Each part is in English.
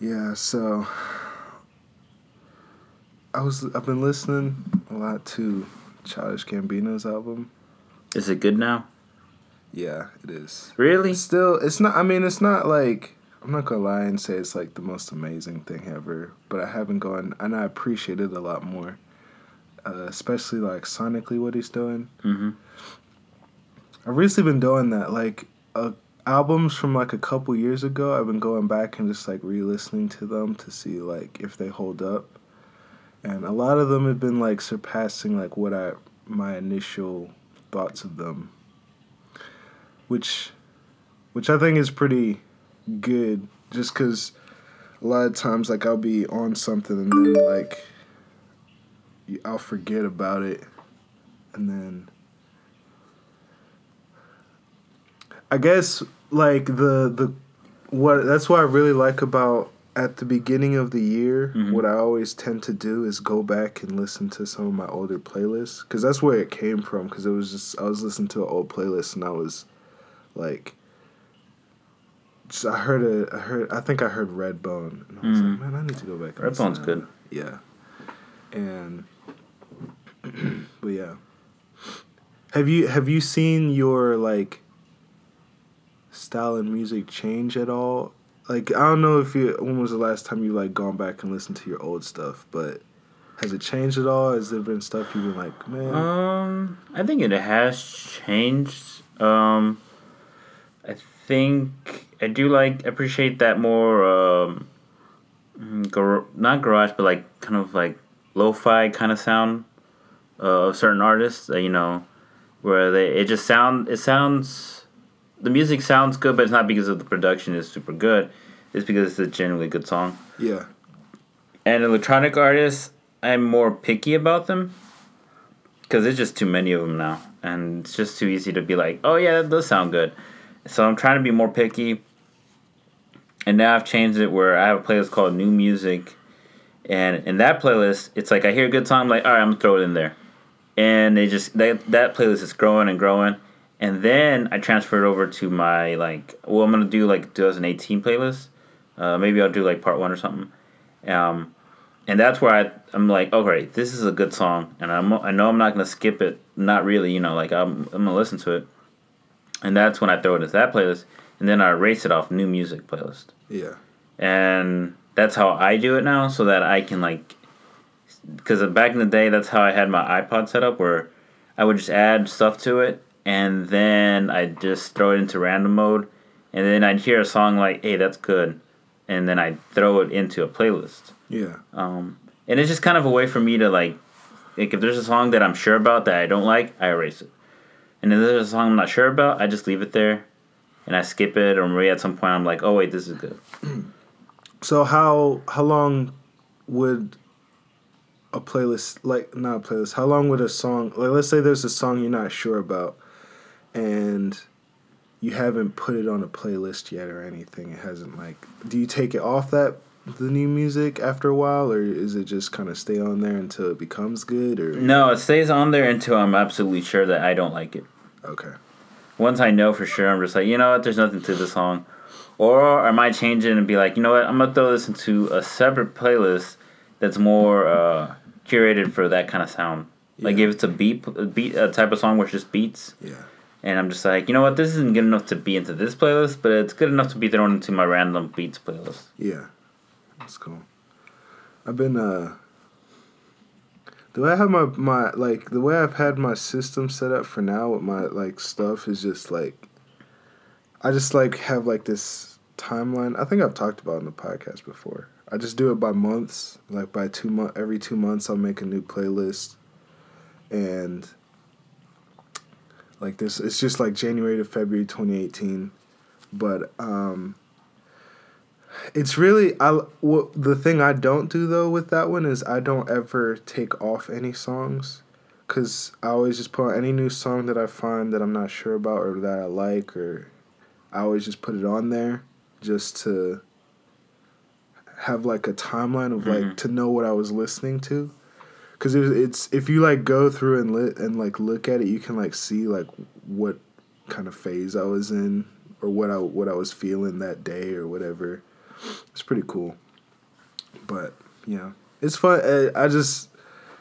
Yeah, so I was I've been listening a lot to Childish Gambino's album. Is it good now? Yeah, it is. Really? Still, it's not. I mean, it's not like I'm not gonna lie and say it's like the most amazing thing ever. But I haven't gone and I appreciate it a lot more, uh, especially like sonically what he's doing. Mm-hmm. I've recently been doing that. Like uh, albums from like a couple years ago, I've been going back and just like re-listening to them to see like if they hold up. And a lot of them have been like surpassing like what I my initial thoughts of them. Which which I think is pretty good just cuz a lot of times like I'll be on something and then like I'll forget about it and then I guess like the the what that's what I really like about at the beginning of the year. Mhm. What I always tend to do is go back and listen to some of my older playlists because that's where it came from. Because it was just I was listening to an old playlist and I was like. Just, I heard a, I heard, I think I heard Redbone, and I was Mhm. like, man, I need to go back. Redbone's good. Yeah, and, but yeah, have you have you seen your like style and music change at all? Like I don't know if you when was the last time you like gone back and listened to your old stuff, but has it changed at all? Has there been stuff you've been like, man? Um, I think it has changed. Um, I think I do like appreciate that more. Um, mm, gar- not garage, but like kind of like lo-fi kind of sound uh, of certain artists. Uh, you know, where they it just sound it sounds the music sounds good, but it's not because of the production is super good. It's because it's a genuinely good song. yeah, And electronic artists, I'm more picky about them because there's just too many of them now, and it's just too easy to be like, oh yeah, that does sound good. So I'm trying to be more picky, and now I've changed it where I have a playlist called New Music, and in that playlist, it's like I hear a good song, I'm like, all right, I'm gonna throw it in there, and they just that that playlist is growing and growing, and then I transfer it over to my like, well, I'm gonna do like 2018 playlist. Uh, maybe I'll do like part one or something. Um, and that's where I, I'm like, okay, this is a good song, and I'm, I know I'm not gonna skip it. Not really, you know, like I'm, I'm gonna listen to it. And that's when I throw it into that playlist, and then I erase it off new music playlist. yeah, And that's how I do it now, so that I can like, because back in the day, that's how I had my iPod set up, where I would just add stuff to it, and then I'd just throw it into random mode, and then I'd hear a song like, hey, that's good, and then I'd throw it into a playlist. yeah, Um, and it's just kind of a way for me to like, like if there's a song that I'm sure about that I don't like, I erase it. And if there's a song I'm not sure about, I just leave it there, and I skip it, or maybe at some point I'm like, oh wait, this is good. So how how long would a playlist like not a playlist? How long would a song like let's say there's a song you're not sure about and you haven't put it on a playlist yet or anything. It hasn't like do you take it off that the new music after a while or is it just kind of stay on there until it becomes good or No, it stays on there until I'm absolutely sure that I don't like it. okay. Once I know for sure, I'm just like, you know what, there's nothing to the song. Or I might change it and be like, you know what, I'm gonna throw this into a separate playlist that's more uh, curated for that kind of sound. Like Yeah. if it's a beat, a beat, a type of song which just beats, Yeah. And I'm just like, you know what, this isn't good enough to be into this playlist, but it's good enough to be thrown into my random beats playlist. Yeah. That's cool. I've been uh the way I have my my like the way I've had my system set up for now with my like stuff is just like I just like have like this timeline. I think I've talked about in the podcast before. I just do it by months. Like by two month every two months I'll make a new playlist. And like this it's just like January to February twenty eighteen. But um it's really I what the thing I don't do though with that one is I don't ever take off any songs cuz I always just put on any new song that I find that I'm not sure about or that I like or I always just put it on there just to have like a timeline of like Mhm. to know what I was listening to cuz it, it's if you like go through and lit and like look at it you can like see like what kind of phase I was in or what I what I was feeling that day or whatever. It's pretty cool. but yeah, it's fun. uh, I just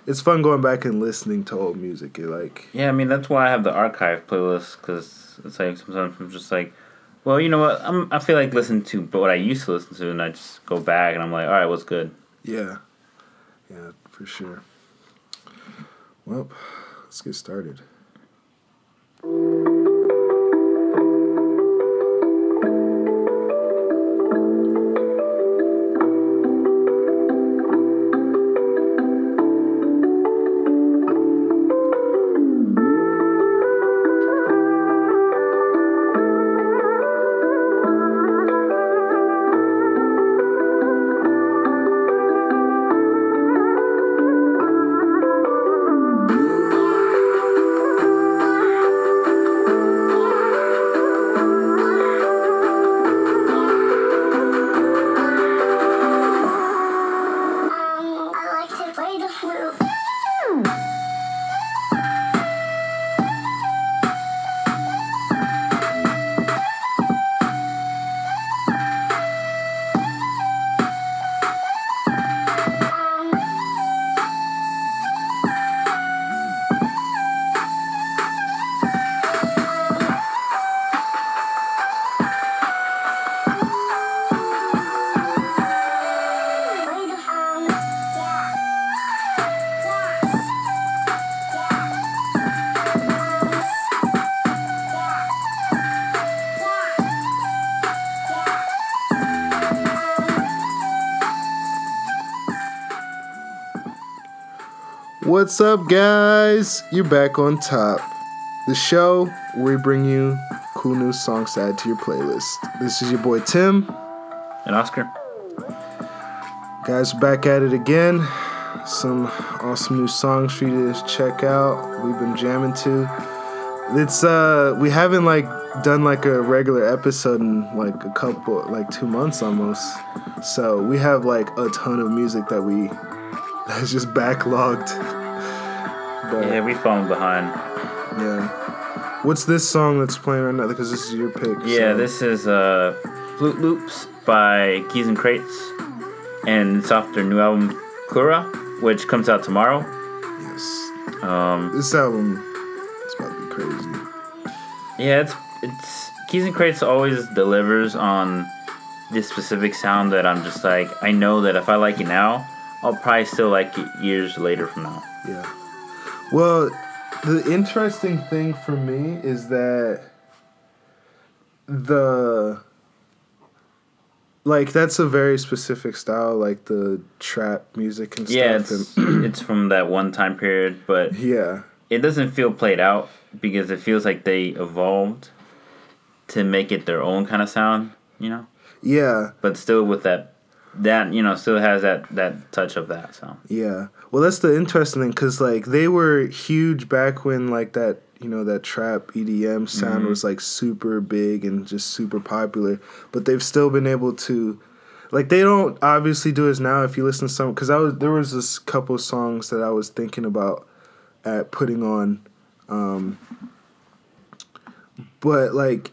it's fun going back and listening to old music. It like Yeah, I mean that's why I have the archive playlist because it's like sometimes I'm just like, well, you know what? I'm I feel like listening to but what I used to listen to, and I just go back and I'm like, all right, what's good? yeah, yeah, for sure. Well, let's get started. What's up, guys? You're back on top. The show where we bring you cool new songs to add to your playlist. This is your boy Tim. And Oscar, Guys, back at it again. Some awesome new songs for you to check out. We've been jamming to. It's uh we haven't like done like a regular episode in like a couple like two months almost. So we have like a ton of music that we that's just backlogged. But yeah, we fallen behind. yeah. What's this song that's playing right now? Because this is your pick. Yeah, so- this is uh, Flute Loops by Keys N Krates, and it's off their new album Cura, which comes out tomorrow. Yes. Um, This album is about to be crazy. Yeah, it's it's Keys N Krates always delivers on this specific sound that I'm just like I know that if I like it now, I'll probably still like it years later from now. Yeah. Well, the interesting thing for me is that the like that's a very specific style, like the trap music and Yeah, stuff. it's it's from that one time period, but yeah, it doesn't feel played out because it feels like they evolved to make it their own kind of sound, you know. yeah, But still with that that you know still has that that touch of that So yeah. Well, that's the interesting thing because like they were huge back when like that you know that trap EDM sound Mhm. was like super big and just super popular, but they've still been able to like they don't obviously do as now if you listen to some because i was there was this couple songs that i was thinking about at putting on um but like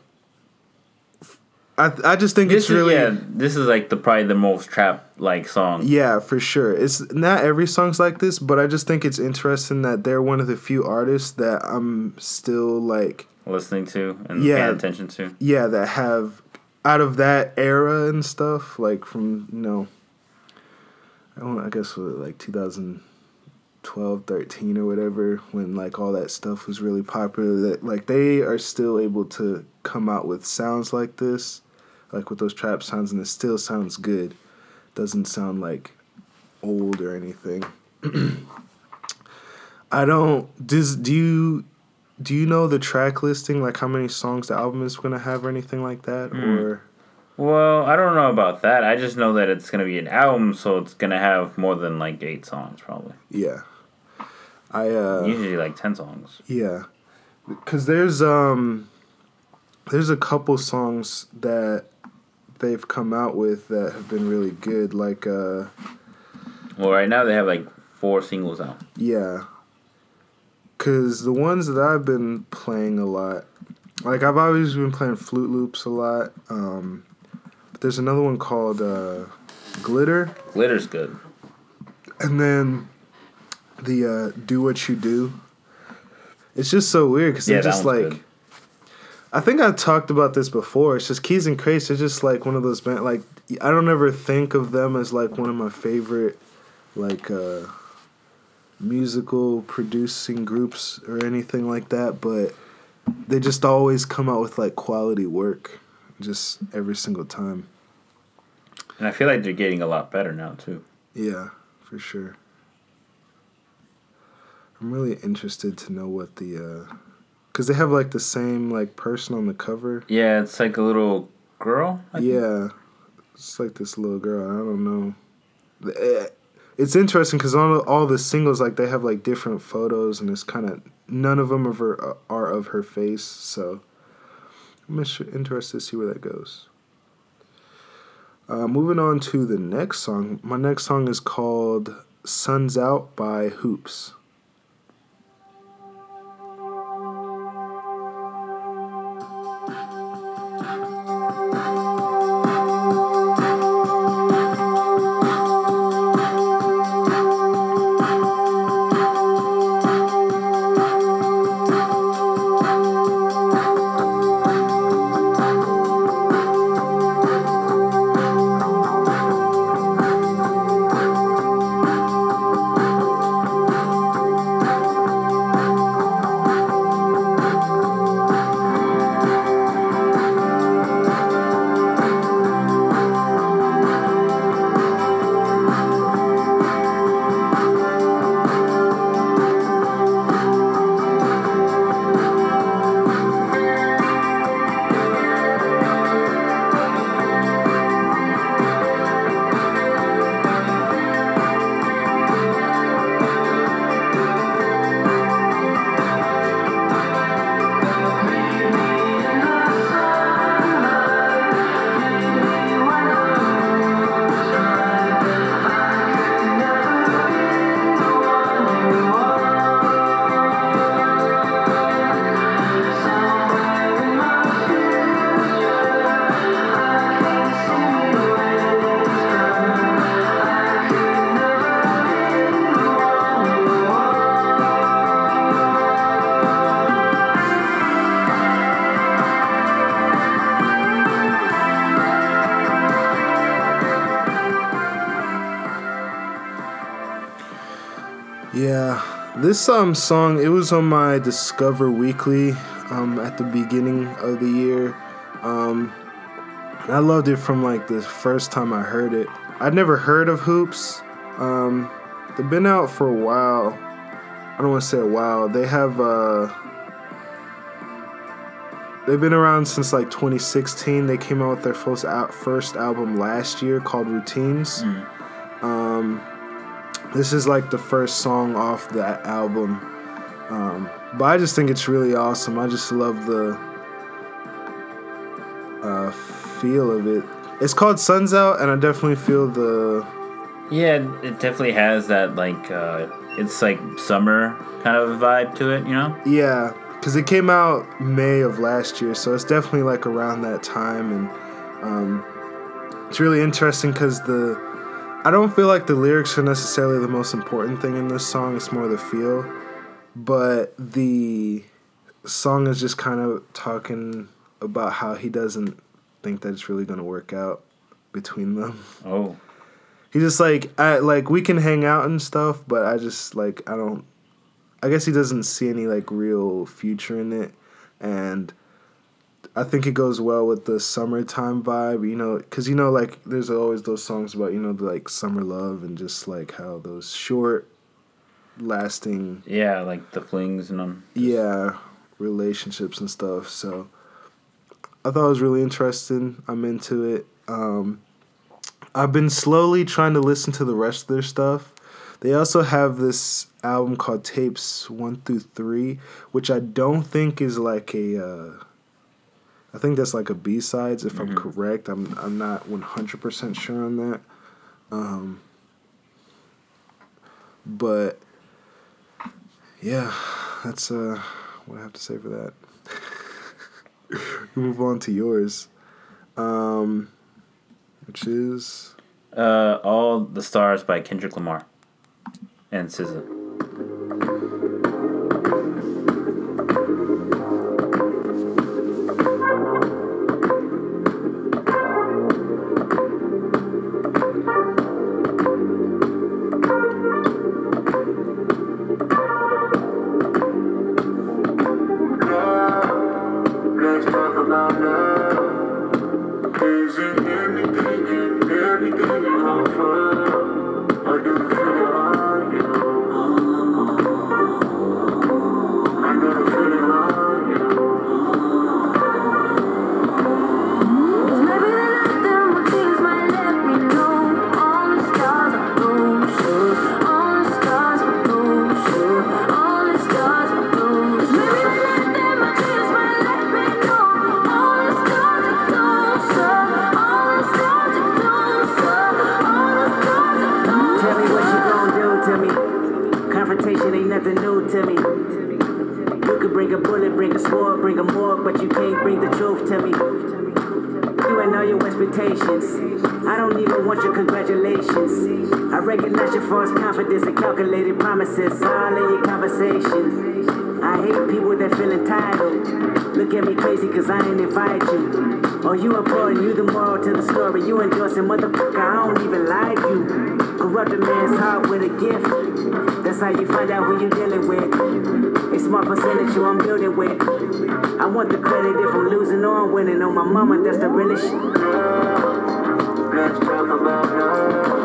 i i just think This it's is really yeah, this is like the probably the most trap like song. yeah, for sure. It's not every song's like this, but I just think it's interesting that they're one of the few artists that I'm still like, listening to and Yeah. paying attention to. yeah, that have out of that era and stuff, like from you know, I don't, I guess like 2012, 13 or whatever, when like all that stuff was really popular. That like they are still able to come out with sounds like this, like with those trap sounds, and it still sounds good. Doesn't sound like old or anything. I don't. Does do you do you know the track listing, like how many songs the album is gonna have or anything like that, Mm. or Well, I don't know about that. I just know that it's gonna be an album, so it's gonna have more than like eight songs, probably. yeah. I uh Usually like ten songs. yeah, because there's um there's a couple songs that they've come out with that have been really good, like uh Well, right now they have like four singles out. Yeah. Cause the ones that I've been playing a lot, like I've always been playing Flute Loops a lot. Um, but there's another one called uh, Glitter, Glitter's good. and then the uh, Do What You Do. It's just so weird because Yeah, they're just like. good. I think I've talked about this before. It's just Keys N Krates. They're just like one of those band. Like I don't ever think of them as like one of my favorite, like uh, musical producing groups or anything like that. But they just always come out with like quality work, just every single time. And I feel like they're getting a lot better now too. Yeah, for sure. I'm really interested to know what the, because they have like the same like person on the cover. Yeah, it's like a little girl. I think. Yeah, it's like this little girl. I don't know. Eh, It's interesting because all all the singles like they have like different photos and it's kind of none of them of her are of her face. So I'm interested to see where that goes. Uh, moving on to the next song. My next song is called "Suns Out" by Hoops. This um song it was on my Discover Weekly um at the beginning of the year. Um I loved it from like the first time I heard it. I'd never heard of Hoops. Um they've been out for a while. I don't want to say a while. They have uh They've been around since like 2016. They came out with their first out first album last year called Routines. Um, this is like the first song off that album. Um, but I just think it's really awesome. I just love the uh, feel of it. It's called Suns Out, and I definitely feel the Yeah, it definitely has that like uh it's like summer kind of vibe to it, you know? yeah, because it came out May of last year, so it's definitely like around that time, and um, it's really interesting because the I don't feel like the lyrics are necessarily the most important thing in this song. It's more the feel, but the song is just kind of talking about how he doesn't think that it's really gonna work out between them. Oh. He just like I like we can hang out and stuff, but I just like I don't. I guess he doesn't see any like real future in it, and I think it goes well with the summertime vibe. You know, because you know like there's always those songs about you know the, like summer love and just like how those short, lasting Yeah, like the flings and um yeah relationships and stuff so i thought it was really interesting. I'm into it. Um i've been slowly trying to listen to the rest of their stuff. They also have this album called tapes 1 through 3 which i don't think is like a uh i think that's like a b-sides if i'm correct. I'm i'm not 100% sure on that. Um but yeah that's uh what I have to say for that. we move on to yours, um, which is? Uh, All the Stars by Kendrick Lamar and SZA. Moral to the story. You endorsing motherfucker, I don't even like you. Corrupt a man's heart with a gift. That's how you find out who you're dealing with. A small percentage you I'm building with. I want the credit if I'm losing or I'm winning. On my mama, that's the realest shit. Let's talk about love.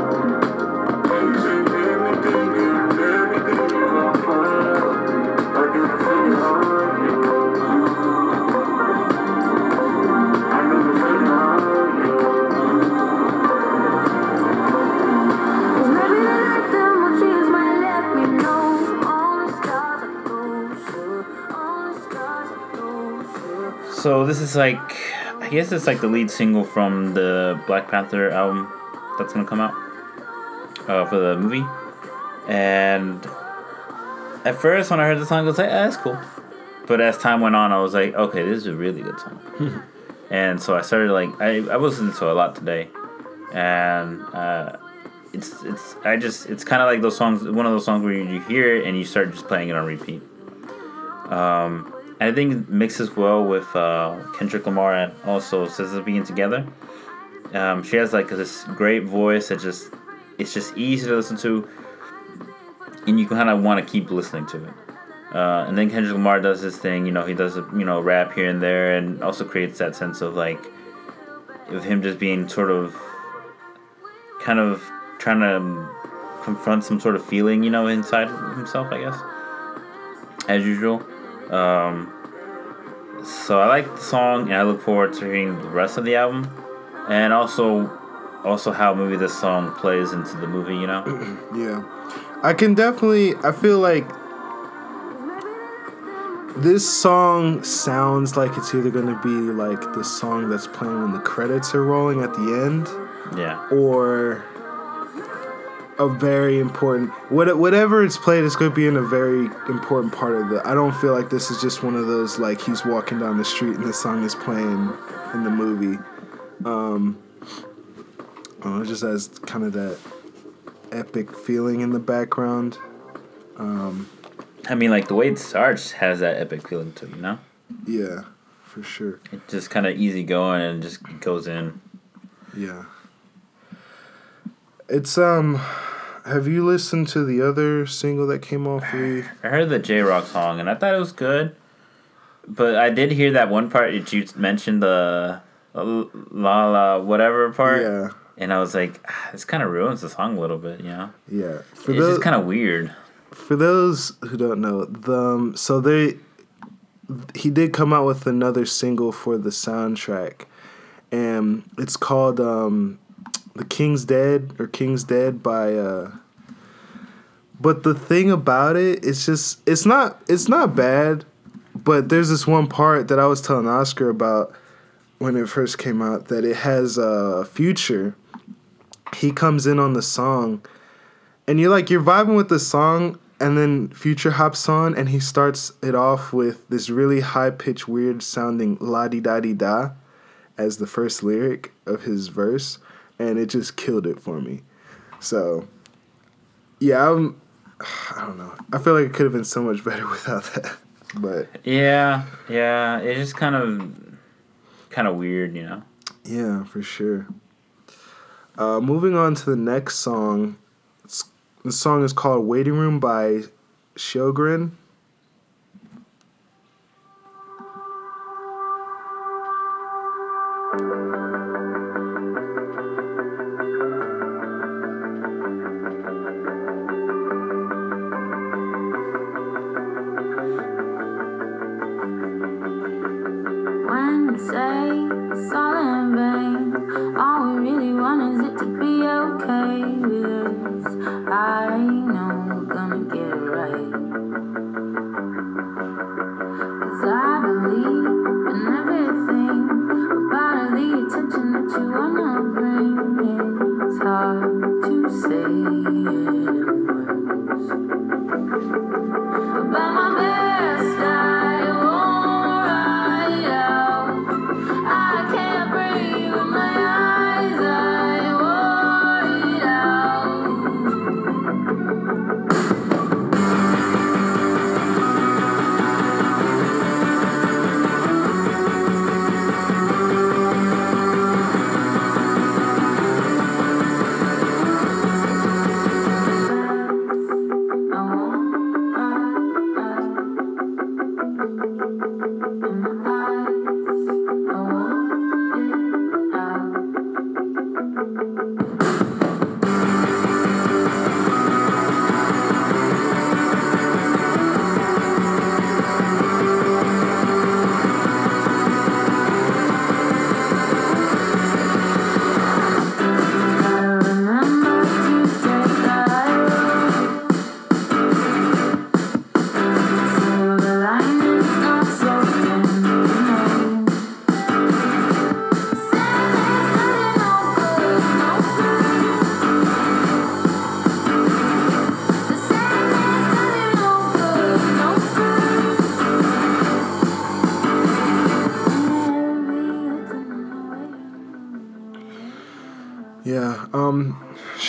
So this is like, I guess it's like the lead single from the Black Panther album that's gonna come out uh, for the movie. And at first, when I heard the song, I was like, ah, "That's cool." But as time went on, I was like, "Okay, this is a really good song." and so I started like I I was listening to it a lot today, and uh, it's it's I just it's kind of like those songs. One of those songs where you, you hear it and you start just playing it on repeat. Um, I think it mixes well with uh, Kendrick Lamar and also SZA being together. Um, she has like this great voice that just it's just easy to listen to, and you kind of want to keep listening to it. Uh, and then Kendrick Lamar does his thing, you know, he does a you know rap here and there, and also creates that sense of like, of him just being sort of, kind of trying to confront some sort of feeling, you know, inside himself, I guess, as usual. Um, so I like the song, and I look forward to hearing the rest of the album, and also, also how maybe this song plays into the movie. You know, Yeah. I can definitely I feel like this song sounds like it's either going to be like the song that's playing when the credits are rolling at the end yeah, or a very important what whatever it's played is going to be in a very important part of the I don't feel like this is just one of those like he's walking down the street and the song is playing in the movie um it just has kind of that epic feeling in the background um I mean, like the way it starts has that epic feeling to it, you know. yeah for sure It's just kind of easy going and just goes in. yeah it's um have you listened to the other single that came off the I heard the Jay Rock song and I thought it was good, but I did hear that one part that you mentioned the la la whatever part. yeah And I was like, ah, this kind of ruins the song a little bit, you know? yeah for it's those just kind of weird. for those who don't know the um, so they he did come out with another single for the soundtrack and it's called um the king's dead or king's dead by uh but the thing about it it's just it's not it's not bad but there's this one part that i was telling oscar about when it first came out that it has a future. He comes in on the song and you're like you're vibing with the song and then Future hops on and he starts it off with this really high pitched weird sounding la di da di da as the first lyric of his verse and it just killed it for me. So, yeah, I'm. I don't know. I feel like it could have been so much better without that. But Yeah, yeah. It's just kind of, kind of weird, you know. yeah, for sure. Uh, moving on to the next song. It's, the song is called "Waiting Room" by Sjowgren.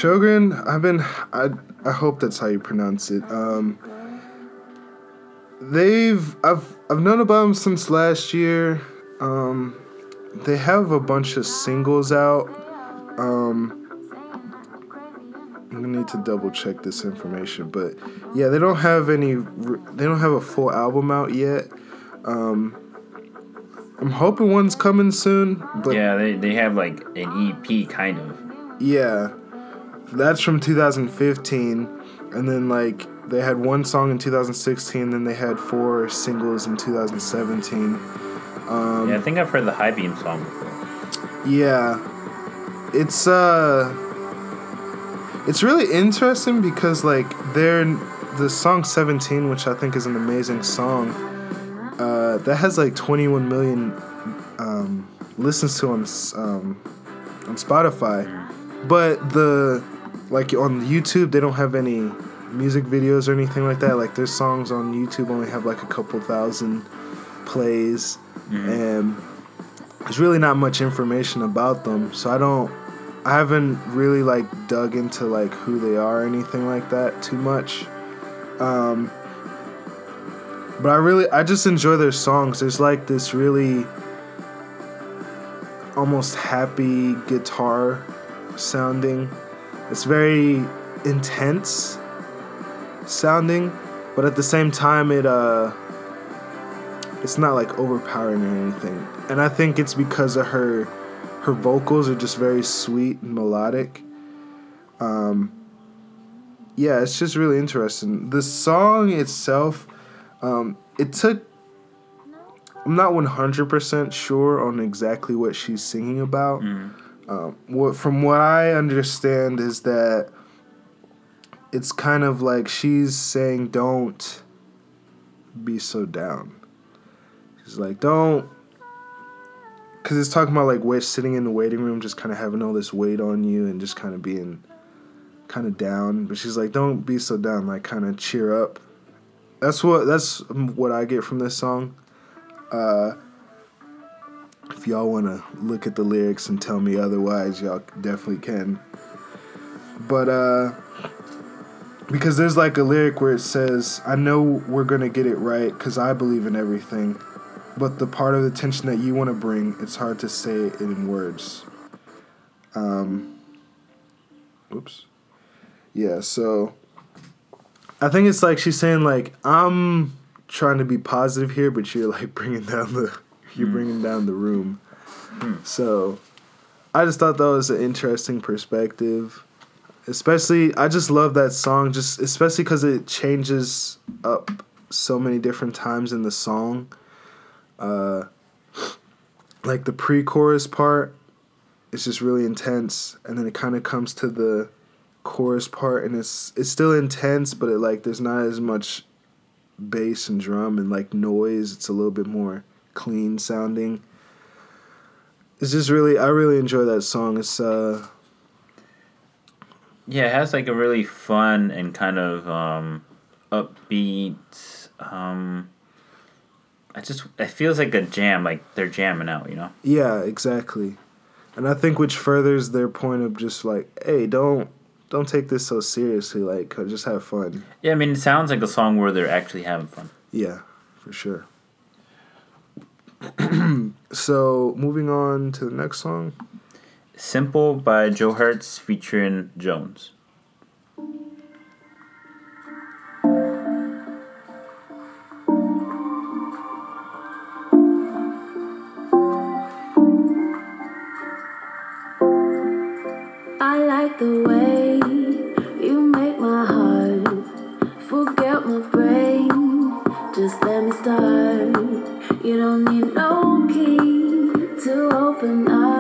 Shogun. I've been. I. I hope that's how you pronounce it. Um. They've. I've. I've known about them since last year. Um. They have a bunch of singles out. Um. I'm gonna need to double check this information, but yeah, they don't have any. They don't have a full album out yet. Um. I'm hoping one's coming soon, but yeah, they, they have like an EP kind of. yeah, that's from 2015, and then like they had one song in 2016, then they had four singles in 2017. Um, yeah, I think I've heard the High Beam song before. Yeah, it's uh, it's really interesting because like they're the song 17, which I think is an amazing song. Uh, that has like 21 million um, listens to on um, on Spotify, but the like on YouTube they don't have any music videos or anything like that. Like their songs on YouTube only have like a couple thousand plays, and there's really not much information about them. So I don't, I haven't really like dug into like who they are or anything like that too much. Um, but I really, I just enjoy their songs. There's like this really almost happy guitar sounding. It's very intense sounding, but at the same time, it uh, it's not like overpowering or anything. And I think it's because of her, her vocals are just very sweet and melodic. Um, yeah, it's just really interesting. The song itself, um, it took. I'm not 100% sure on exactly what she's singing about. Um, what from what I understand is that it's kind of like she's saying, "Don't be so down." She's like, "Don't," because it's talking about like wait, sitting in the waiting room, just kind of having all this weight on you and just kind of being kind of down. But she's like, "Don't be so down." Like, kind of cheer up. That's what that's what I get from this song. Uh, If y'all want to look at the lyrics and tell me otherwise, y'all definitely can. But uh because there's like a lyric where it says, "I know we're going to get it right cuz I believe in everything." But the part of the tension that you want to bring, it's hard to say it in words. Um oops. Yeah, so I think it's like she's saying like I'm trying to be positive here, but you're like bringing down the you're bringing down the room. So I just thought that was an interesting perspective. Especially, I just love that song, just especially because it changes up so many different times in the song. Uh, like the pre-chorus part, it's just really intense, and then it kind of comes to the chorus part, and it's it's still intense, but it like there's not as much bass and drum and like noise. It's a little bit more clean sounding. It's just really I really enjoy that song. It's uh Yeah, it has like a really fun and kind of um, upbeat. Um, I just it feels like a jam, like they're jamming out, you know. yeah, exactly. And I think which furthers their point of just like, hey, don't don't take this so seriously, like just have fun. Yeah, I mean, it sounds like a song where they're actually having fun. Yeah, for sure. So, moving on to the next song. Simple by Joe Hertz featuring Jones. I like the way You don't need no key to open up.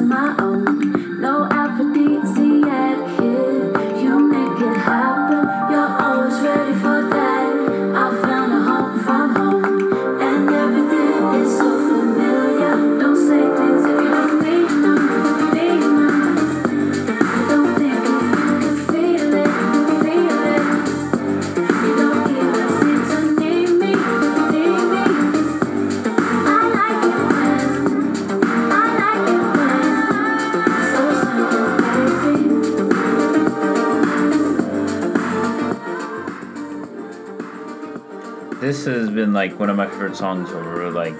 My own. Like one of my favorite songs over like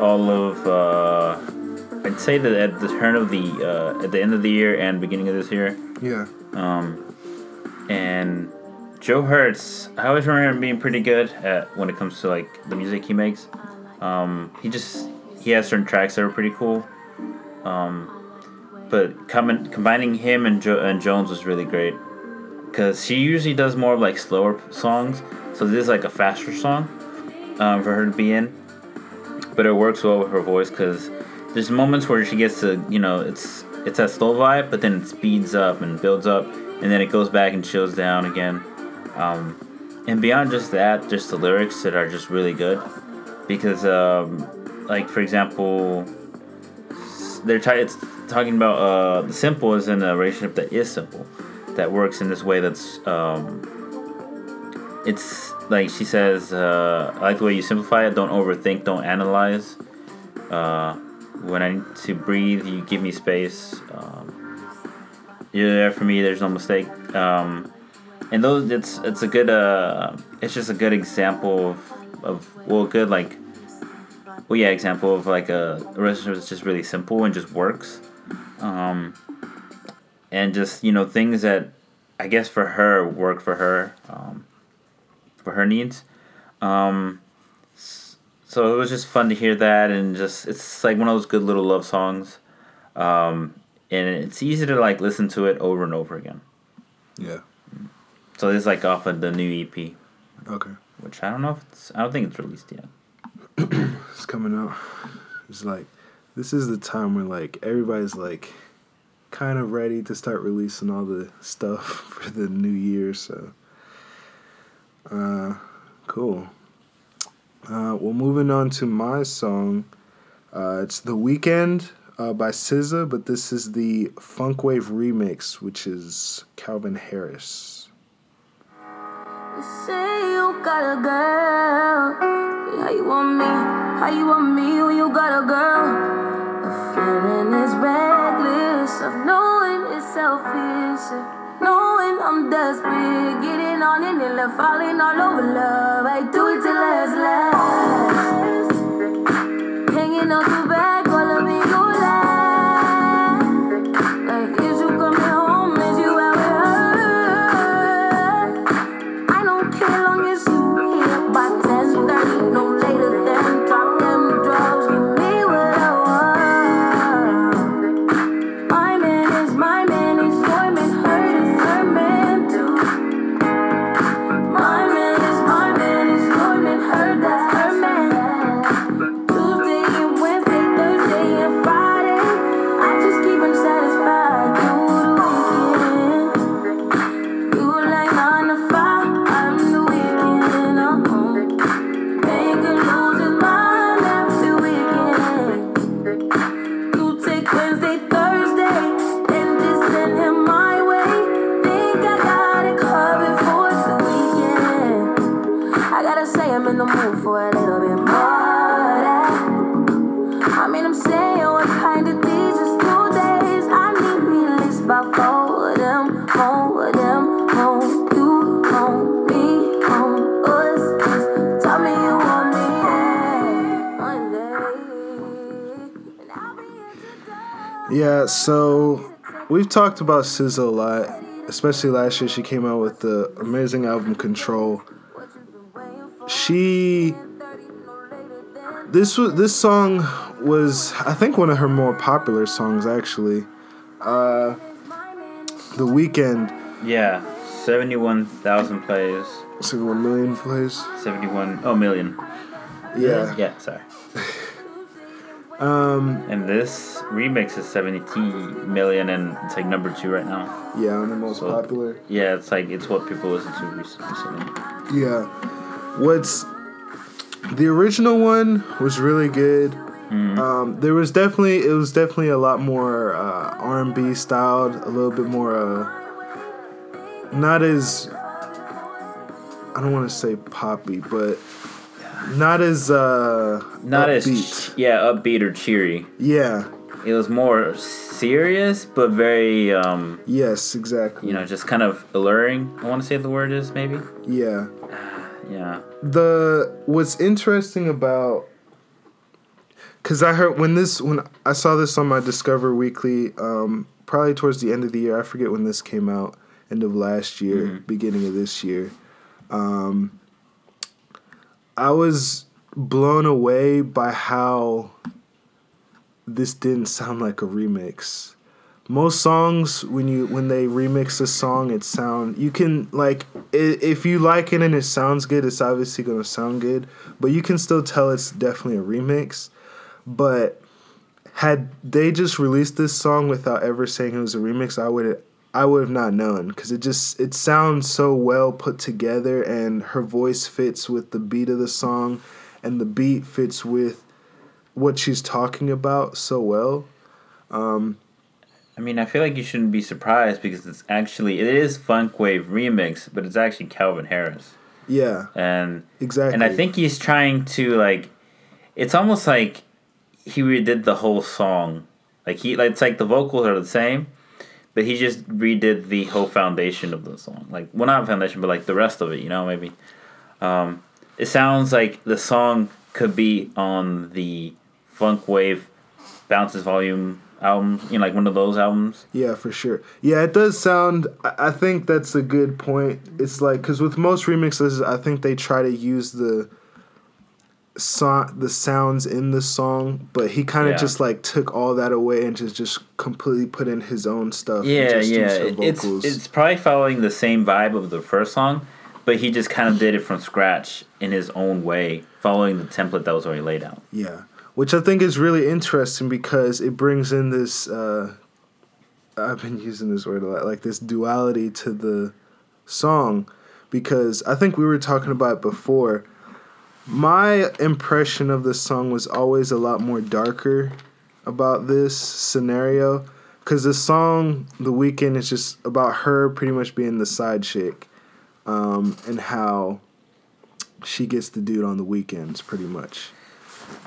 all of. Uh, I'd say that at the turn of the uh, at the end of the year and beginning of this year. Yeah. Um, and Joe Hertz, I always remember him being pretty good at when it comes to like the music he makes. Um, he just he has certain tracks that are pretty cool. Um, but coming combining him and jo- and Jones was really great because she usually does more of like slower songs. So this is like a faster song um, for her to be in, but it works well with her voice because there's moments where she gets to you know it's it's that slow vibe, but then it speeds up and builds up, and then it goes back and chills down again. Um, and beyond just that, just the lyrics that are just really good, because um, like for example, they're t- it's talking about uh, the simple is in a relationship that is simple, that works in this way that's um, it's like she says, uh, I like the way you simplify it. Don't overthink. Don't analyze. Uh, when I need to breathe, you give me space. Um, you're there for me. There's no mistake. Um, and those, it's it's a good. Uh, it's just a good example of of well, good like. Well, yeah, example of like a, a relationship that's just really simple and just works, um, and just you know things that I guess for her work for her, um, for her needs. Um, so it was just fun to hear that, and just it's like one of those good little love songs, um, and it's easy to like listen to it over and over again. Yeah. So this is like off of the new EP, Okay. which I don't know if it's I don't think it's released yet. It's coming out. It's like this is the time where like everybody's like kind of ready to start releasing all the stuff for the new year. So, uh, cool. Uh, well, moving on to my song. Uh, it's "The Weekend" uh, by SZA, but this is the Funk Wav remix, which is Calvin Harris. You say you got a girl. How you want me? How you want me when you got a girl? The feeling is reckless of knowing it's selfish. Knowing I'm desperate, getting on it and falling all over love. I do talked about SZA a lot, especially last year. She came out with the amazing album Control. She this was this song was I think one of her more popular songs actually. Uh, the Weekend, Yeah, seventy-one thousand plays, so one million plays. seventy-one oh million. Yeah, Yeah, sorry. Um, And this remix is 70 million and it's like number two right now. yeah, on the most So- popular. Yeah, it's like it's what people listen to recently. Yeah. What's the original one was really good. Um, there was definitely it was definitely a lot more uh, R and B styled, a little bit more uh, not as I don't want to say poppy, but not as uh, Not as upbeat. ch- yeah upbeat or cheery. yeah. It was more serious, but very um Yes, exactly. you know just kind of alluring. I want to say the word is maybe. Yeah. Yeah. the what's interesting about because i heard when this when i saw this on my discover weekly um probably towards the end of the year i forget when this came out end of last year beginning of this year um i was blown away by how this didn't sound like a remix. Most songs when you when they remix a song it sound you can like i- if you like it and it sounds good it's obviously to sound good but you can still tell it's definitely a remix. But had they just released this song without ever saying it was a remix i would i would have not known because it just it sounds so well put together and her voice fits with the beat of the song and the beat fits with what she's talking about so well. Um, I mean, I feel like you shouldn't be surprised because it's actually it is Funk Wav remix, but it's actually Calvin Harris, yeah. And exactly and I think he's trying to like, it's almost like he redid the whole song. Like he, like it's like the vocals are the same, but he just redid the whole foundation of the song. Like well, not foundation, but like the rest of it. You know, maybe. Um, it sounds like the song could be on the Funk Wav Bounces Volume album. You know, like one of those albums. Yeah, for sure. Yeah, it does sound. I think that's a good point. It's like because with most remixes, I think they try to use the song, the sounds in the song, but he kind of Yeah. just like took all that away and just just completely put in his own stuff. Yeah, just yeah. It's it's probably following the same vibe of the first song, but he just kind of did it from scratch in his own way, following the template that was already laid out. Yeah, which I think is really interesting because it brings in this. Uh, I've been using this word a lot, like this duality to the song, because I think we were talking about it before. My impression of the song was always a lot more darker about this scenario, because the song "The Weekend" is just about her pretty much being the side chick, um, and how she gets the dude on the weekends, pretty much.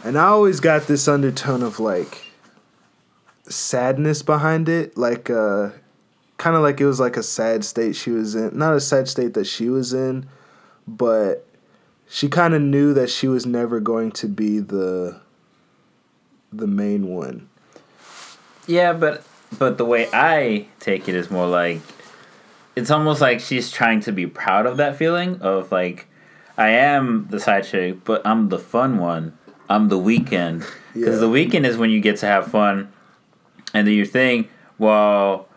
And I always got this undertone of like sadness behind it, like uh kind of like it was like a sad state she was in. Not a sad state that she was in, but she kind of knew that she was never going to be the the main one. Yeah, but but the way I take it is more like it's almost like she's trying to be proud of that feeling of like I am the side chick, but I'm the fun one. I'm the weekend because Yeah. the weekend is when you get to have fun and do your thing. Well,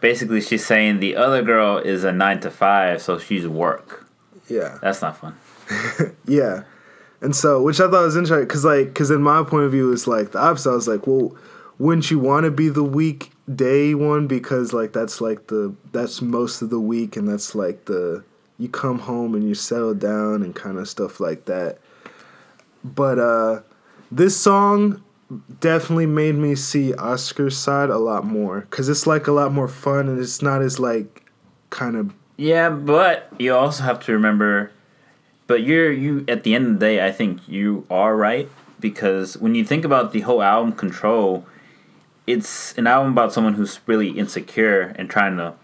basically, she's saying the other girl is a nine to five, so she's work. Yeah. That's not fun. Yeah. And so, which I thought was interesting, because like, because in my point of view, it's like the opposite. I was like, well, wouldn't you want to be the weekday one because like that's like the that's most of the week, and that's like the you come home and you settle down and kind of stuff like that. But uh this song definitely made me see Oscar's side a lot more because it's like a lot more fun and it's not as like kind of Yeah, but you also have to remember. But you're you at the end of the day, I think you are right because when you think about the whole album Control, it's an album about someone who's really insecure and trying to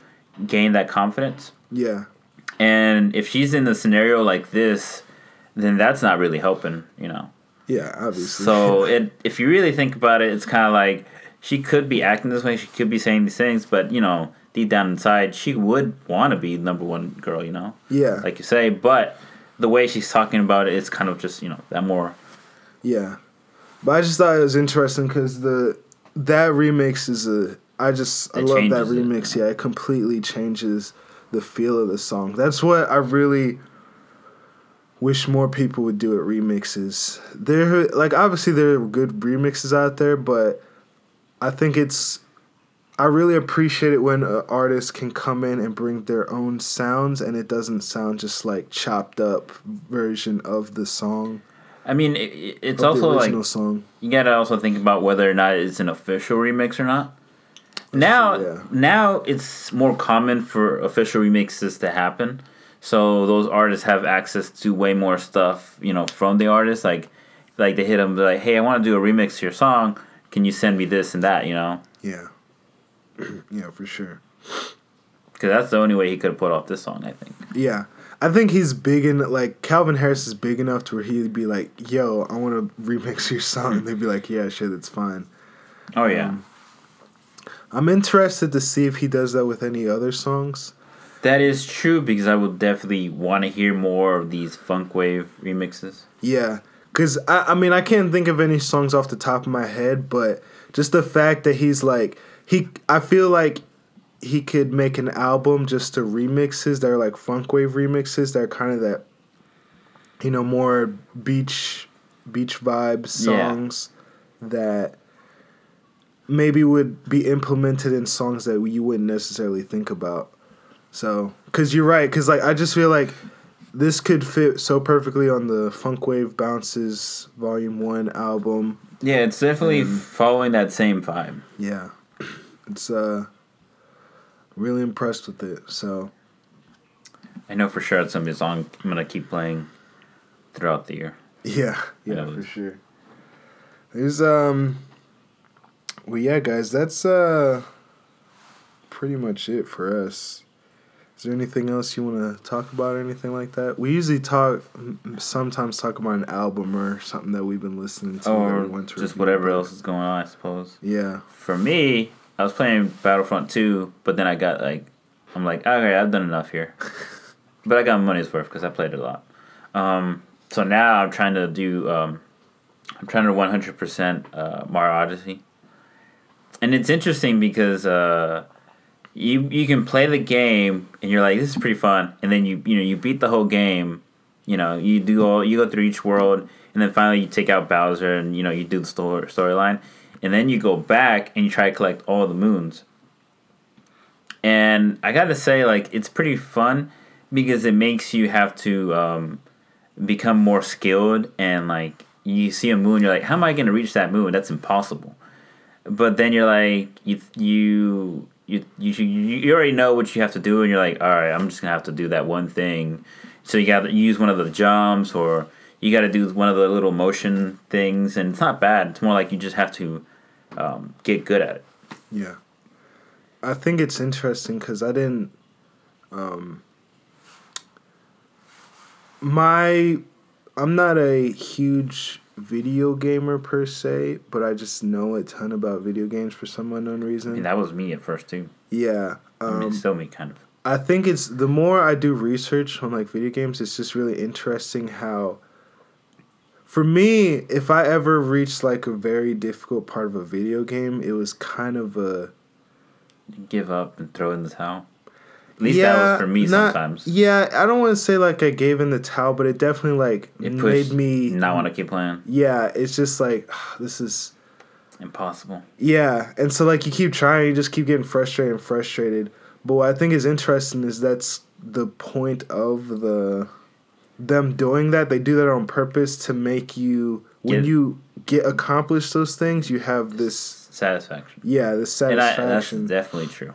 gain that confidence. yeah And if she's in a scenario like this, then that's not really helping, you know. yeah obviously So it if you really think about it, it's kind of like she could be acting this way, she could be saying these things, but you know, deep down inside, she would want to be number one girl, you know yeah like you say, but the way she's talking about it, it's kind of just you know that more. Yeah, but I just thought it was interesting because the that remix is a I just I love that changes it, remix. yeah, it completely changes the feel of the song. That's what I really wish more people would do at remixes. There, like obviously there are good remixes out there, but I think it's I really appreciate it when an artist can come in and bring their own sounds, and it doesn't sound just like chopped up version of the song. I mean, it, it- it's also like song. you gotta also think about whether or not it's an official remix or not. Now, yeah. now it's more common for official remixes to happen. So those artists have access to way more stuff, you know, from the artist. Like, like they hit them like, "Hey, I want to do a remix to your song. Can you send me this and that?" You know, Yeah. yeah, for sure. because that's the only way he could have put off this song. I think. Yeah. I think he's big in like Calvin Harris is big enough to where he'd be like, "Yo, I want to remix your song." And they'd be like, "Yeah, shit, it's fine." Oh yeah. Um, I'm interested to see if he does that with any other songs. That is true because I would definitely want to hear more of these funk wav remixes. Yeah, cause I, I mean I can't think of any songs off the top of my head, but just the fact that he's like he, I feel like he could make an album just to remixes that are like funk wav remixes that are kind of that, you know, more beach beach Yeah. songs that maybe would be implemented in songs that you wouldn't necessarily think about. So, cause you're right, cause like I just feel like this could fit so perfectly on the Funk Wav Bounces Volume One album. Yeah, it's definitely Mm. following that same vibe. Yeah, it's uh really impressed with it. So I know for sure it's gonna be a song I'm gonna keep playing throughout the year. yeah, yeah, for sure. There's um well yeah guys, that's uh pretty much it for us. Is there anything else you want to talk about or anything like that? We usually talk sometimes talk about an album or something that we've been listening to or just whatever else is going on, I suppose. Yeah. For me, I was playing Battlefront 2, but then I got like, I'm like, okay, I've done enough here. but I got money's worth because I played a lot. Um, so now I'm trying to do, um, I'm trying to 100% uh, Mario Odyssey. And it's interesting because uh, you you can play the game and you're like, this is pretty fun. And then you you know you beat the whole game. You know you do all you go through each world, and then finally you take out Bowser and you know you do the story storyline, and then you go back and you try to collect all the moons. And I gotta say, like it's pretty fun because it makes you have to um, become more skilled and like you see a moon, you're like, how am I gonna reach that moon? That's impossible but then you're like you you you you you already know what you have to do, and you're like, all right, I'm just gonna have to do that one thing. So you got to use one of the jumps, or you got to do one of the little motion things, and it's not bad. It's more like you just have to um, get good at it. Yeah. I think it's interesting because I didn't. Um, my. I'm not a huge video gamer per se, but I just know a ton about video games for some unknown reason. mean, that was me at first too. yeah. I mean, Um, it's still me, kind of. I think it's the more I do research on like video games, it's just really interesting how for me, if I ever reached like a very difficult part of a video game, it was kind of a Give up and throw in the towel. At least that was for me not- sometimes. Yeah, I don't want to say like I gave in the towel, but it definitely like It made me not want to keep playing. Yeah, it's just like this is Impossible. yeah, and so like you keep trying, you just keep getting frustrated and frustrated. But what I think is interesting is that's the point of the them doing that. They do that on purpose to make you when Get- you get accomplished those things, you have this Satisfaction. yeah, this And I, that's definitely true.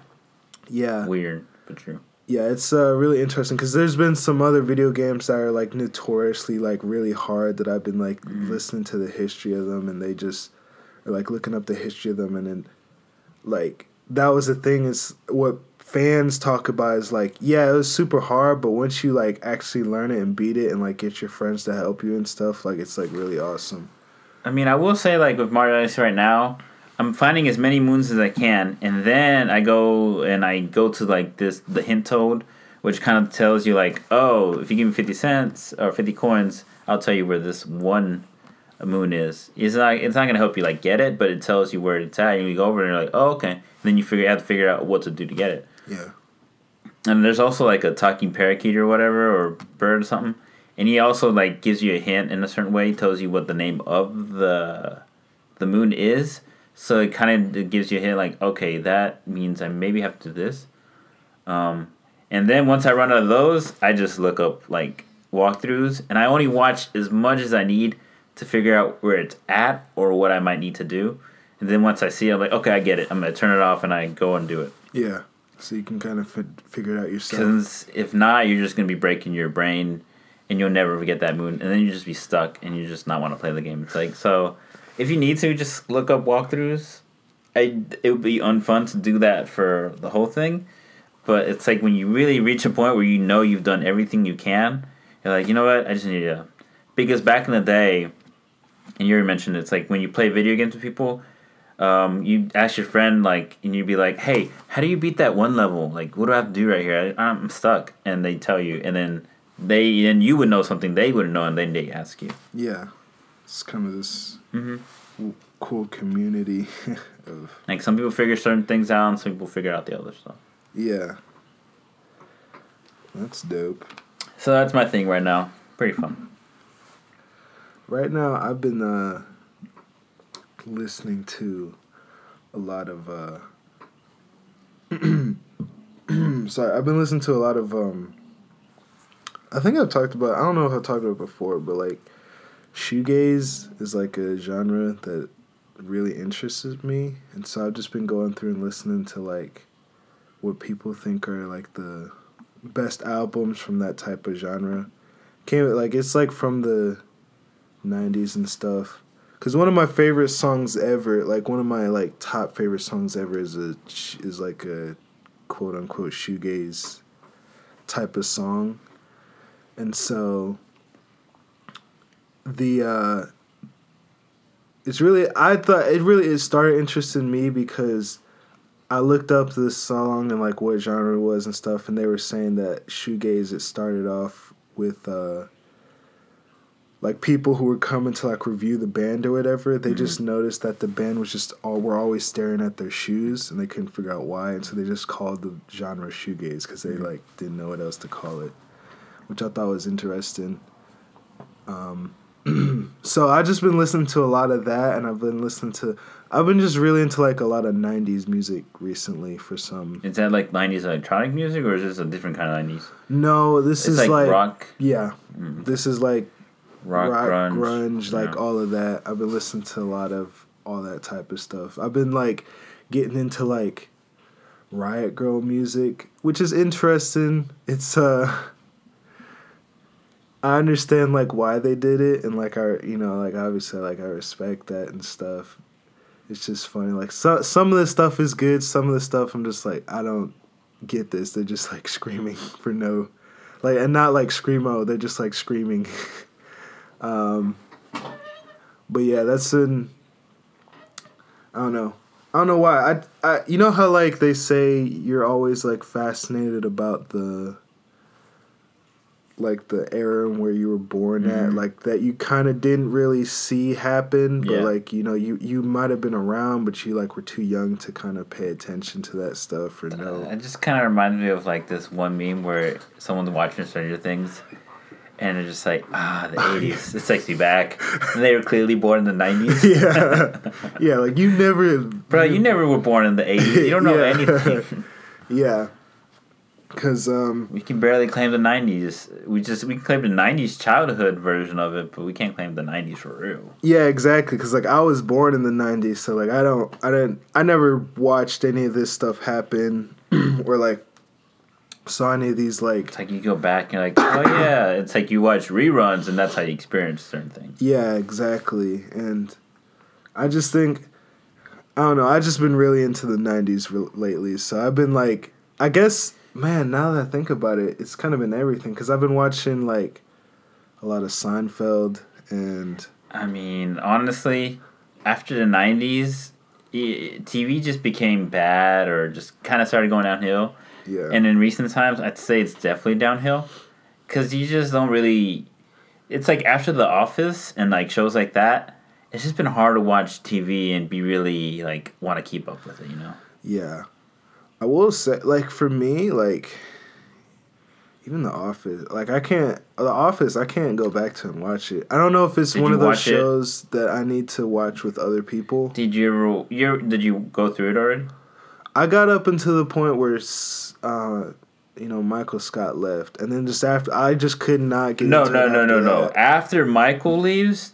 yeah, Weird, but true. yeah, it's uh, really interesting because there's been some other video games that are like notoriously like really hard that I've been like listening to the history of them and they just are like looking up the history of them and then like that was the thing is what fans talk about is like yeah it was super hard but once you like actually learn it and beat it and like get your friends to help you and stuff like it's like really awesome I mean, I will say, like with Mario Odyssey right now, I'm finding as many moons as I can, and then I go and I go to like this the hint toad, which kind of tells you like, oh, if you give me fifty cents or fifty coins, I'll tell you where this one moon is. It's not it's not gonna help you like get it, but it tells you where it's at, and you go over and you're like, oh, okay. Then you figure you have to figure out what to do to get it. Yeah And there's also like a talking parakeet or whatever, or bird or something. And he also like gives you a hint in a certain way, tells you what the name of the the moon is. So it kind of gives you a hint like, okay, that means I maybe have to do this. Um, and then once I run out of those, I just look up like walkthroughs, and I only watch as much as I need to figure out where it's at or what I might need to do. And then once I see, it, I'm like, okay, I get it. I'm gonna turn it off and I go and do it. yeah so you can kind of fi- figure it out yourself Because if not, you're just gonna be breaking your brain, and you'll never get that moon, and then you just be stuck, and you just not want to play the game. It's like so, if you need to, just look up walkthroughs. I it would be unfun to do that for the whole thing, but it's like when you really reach a point where you know you've done everything you can, you're like, you know what, I just need to, because back in the day, and you already mentioned it's like when you play video games with people, um, you ask your friend like, and you'd be like, "Hey, how do you beat that one level? Like, what do I have to do right here? I, I'm stuck." And they tell you, and then they, then you would know something they wouldn't know, and then they ask you. yeah it's kind of this Mhm. cool community of Like some people figure certain things out, and some people figure out the other stuff. Yeah. That's dope. So that's my thing right now. Pretty fun. Right now, I've been uh, listening to a lot of. Uh, sorry, I've been listening to a lot of. Um, I think I've talked about. I don't know if I've talked about it before, but like, shoegaze is like a genre that really interests me, and so I've just been going through and listening to like what people think are like the best albums from that type of genre. Came like it's like from the 90s and stuff Because one of my favorite songs ever, like one of my like top favorite songs ever, is a is like a quote unquote shoegaze type of song, and so the uh, it's really I thought it really it started interesting me because I looked up this song and like what genre it was and stuff, and they were saying that shoegaze it started off with. Uh, like people who were coming to like review the band or whatever, they mm-hmm. just noticed that the band was just all were always staring at their shoes and they couldn't figure out why, and so they just called the genre shoegaze because they mm-hmm. like didn't know what else to call it, which I thought was interesting. Um, so I've just been listening to a lot of that, and I've been listening to I've been just really into like a lot of '90s music recently for some. Is that like '90s electronic music, or is this a different kind of '90s? No, this It's is like, like, rock, yeah, mm-hmm. this is like rock, rock, grunge, grunge, like all of that. I've been listening to a lot of all that type of stuff. I've been like getting into like Riot Grrrl music, which is interesting. It's uh I understand like why they did it and like I you know, like obviously like I respect that and stuff. It's just funny. Like so, some of the stuff is good, some of the stuff I'm just like I don't get this. They're just like screaming for no like and not like screamo, they're just like screaming. Um, but yeah, that's in. I don't know. I don't know why. I, I you know how like they say you're always like fascinated about the like the era where you were born at, like that you kind of didn't really see happen, but Yeah. like you know you you might have been around, but you like were too young to kind of pay attention to that stuff or know. It just kind of reminds me of like this one meme where someone's watching Stranger Things, and they're just like, ah, the '80s, it takes me back. And they were clearly born in the '90s. yeah, yeah, like you never, Bro, you never were born in the '80s. You don't know Yeah. anything. yeah, because um. We can barely claim the '90s. We just we can claim the '90s childhood version of it, but we can't claim the '90s for real. Yeah, exactly. Cause like I was born in the '90s, so like I don't, I didn't, I never watched any of this stuff happen, or like saw any of these like, It's like you go back and you're like, oh yeah, it's like you watch reruns and that's how you experience certain things. yeah, exactly. And I just think, I don't know. i've just been really into the '90s re- lately, so I've been like, I guess, man. Now that I think about it, it's kind of been everything. Cause I've been watching like a lot of Seinfeld and I mean, honestly, after the '90s, TV just became bad or just kind of started going downhill. Yeah, And in recent times, I'd say it's definitely downhill, because you just don't really. It's like after The Office and like shows like that, it's just been hard to watch TV and be really like want to keep up with it. You know. Yeah. I will say like for me, like even the office, like I can't the office, I can't go back to and watch it. I don't know if it's Did one of those watch it? shows that I need to watch with other people. Did you? You did you go through it already? I got up until the point where uh you know Michael Scott left and then just after I just could not get No, into no, no, no, no. that. After Michael leaves,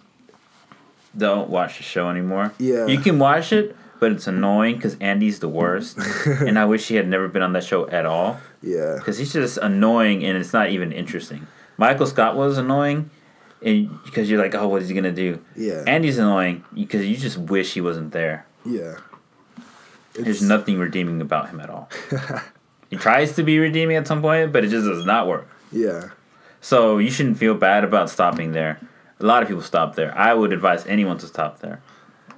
don't watch the show anymore. Yeah. You can watch it, but it's annoying because Andy's the worst. and I wish he had never been on that show at all Yeah. because he's just annoying and it's not even interesting. Michael Scott was annoying and because you're like, oh, what is he going to do? Yeah. Andy's annoying because you just wish he wasn't there. yeah. There's nothing redeeming about him at all. he tries to be redeeming at some point, but it just does not work. Yeah. So you shouldn't feel bad about stopping there. A lot of people stop there. I would advise anyone to stop there.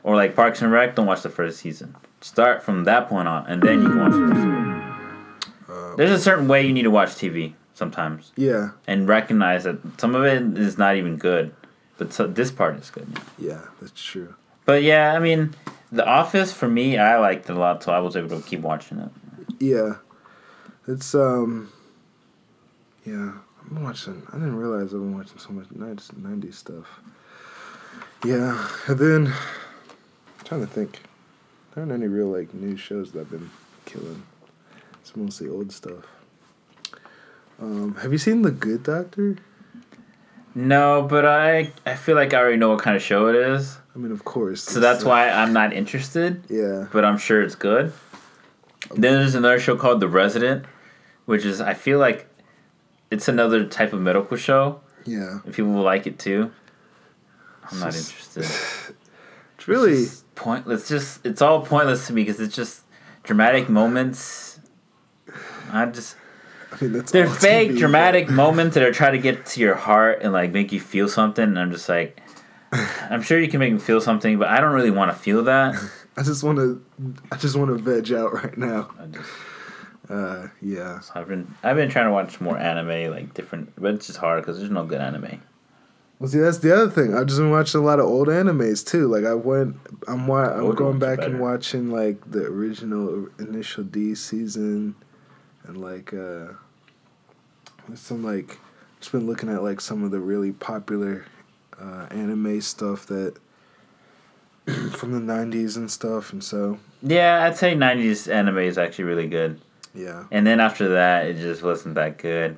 Or like Parks and Rec, don't watch the first season. Start from that point on, and then you can watch the rest of it. There's a certain way you need to watch TV sometimes, Yeah. and recognize that some of it is not even good, but so, this part is good. Yeah, that's true. But yeah, I mean, The Office for me, I liked it a lot, so I was able to keep watching it. Yeah. It's um yeah, I'm watching I didn't realize I've been watching so much 90s, 90s stuff. Yeah, and then I'm trying to think. There aren't any real like new shows that I've been killing. It's mostly old stuff. Um, have you seen The Good Doctor? No, but I I feel like I already know what kind of show it is, I mean, of course. so that's why I'm not interested. Yeah. but I'm sure it's good. Then there's another show called The Resident, which is I feel like it's another type of medical show. Yeah. And people will like it too. I'm not just- interested. It's really It's just pointless. Just it's all pointless to me because it's just dramatic moments. I just I that's they're fake TV, dramatic moments that are trying to get to your heart and like make you feel something. And I'm just like, I'm sure you can make me feel something, but I don't really want to feel that. I just want to I just want to veg out right now. Just, Uh yeah. I've been I've been trying to watch more anime, like different, but it's just hard because there's no good anime. Well, see, that's the other thing. I've just been watching a lot of old animes too. Like I went, I'm wa- I'm going back and watching like the original initial D season, and like uh, some like just been looking at like some of the really popular uh, anime stuff that from the '90s and stuff, and so Yeah, I'd say '90s anime is actually really good, yeah, and then after that, it just wasn't that good.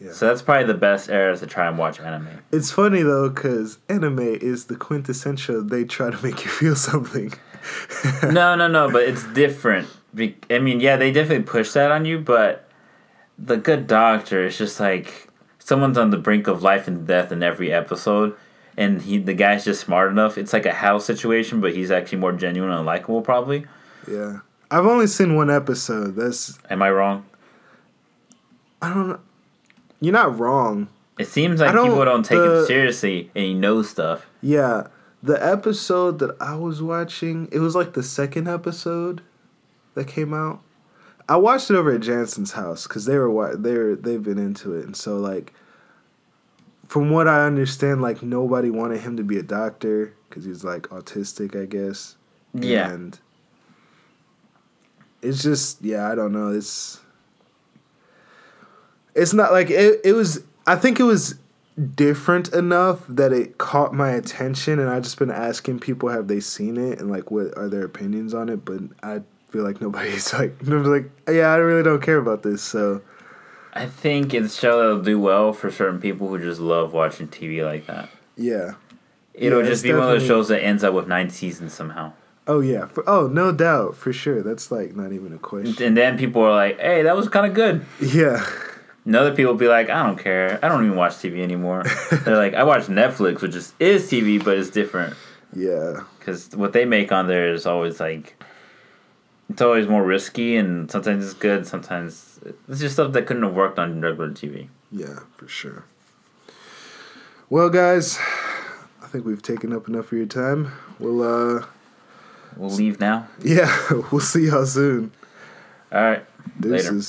yeah. So that's probably the best era to try and watch anime. It's funny though, cause anime is the quintessential. They try to make you feel something. no, no, no, but it's different. Be- I mean, yeah, they definitely push that on you, but the good doctor is just like someone's on the brink of life and death in every episode, and he the guy's just smart enough. It's like a Hal situation, but he's actually more genuine and likable, probably. Yeah, I've only seen one episode. That's Am I wrong? I don't know. You're not wrong. It seems like don't- people don't take the- him seriously, and he knows stuff. Yeah, the episode that I was watching, it was like the second episode that came out. I watched it over at Jansen's house because they were they were they've been into it, and so like, from what I understand, like nobody wanted him to be a doctor because he's like autistic, I guess. Yeah. and it's just yeah, I don't know. It's it's not like it. It was. I think it was different enough that it caught my attention, and I just been asking people have they seen it and like what are their opinions on it. But I feel like nobody's like nobody's like yeah, I really don't care about this. So I think it's a show that'll do well for certain people who just love watching TV like that. yeah. It'll Yeah, just be one of those shows that ends up with nine seasons somehow. Oh yeah. For, oh no doubt for sure. That's like not even a question. And then people are like, hey, that was kind of good. Yeah. And other people be like, I don't care. I don't even watch TV anymore. They're like, I watch Netflix, which is, is TV, but it's different. Yeah. Because what they make on there is always like, it's always more risky, and sometimes it's good, sometimes it's just stuff that couldn't have worked on regular TV. Yeah, for sure. Well, guys, I think we've taken up enough of your time. We'll, uh, We'll leave now. yeah, we'll see y'all soon. All right. Later.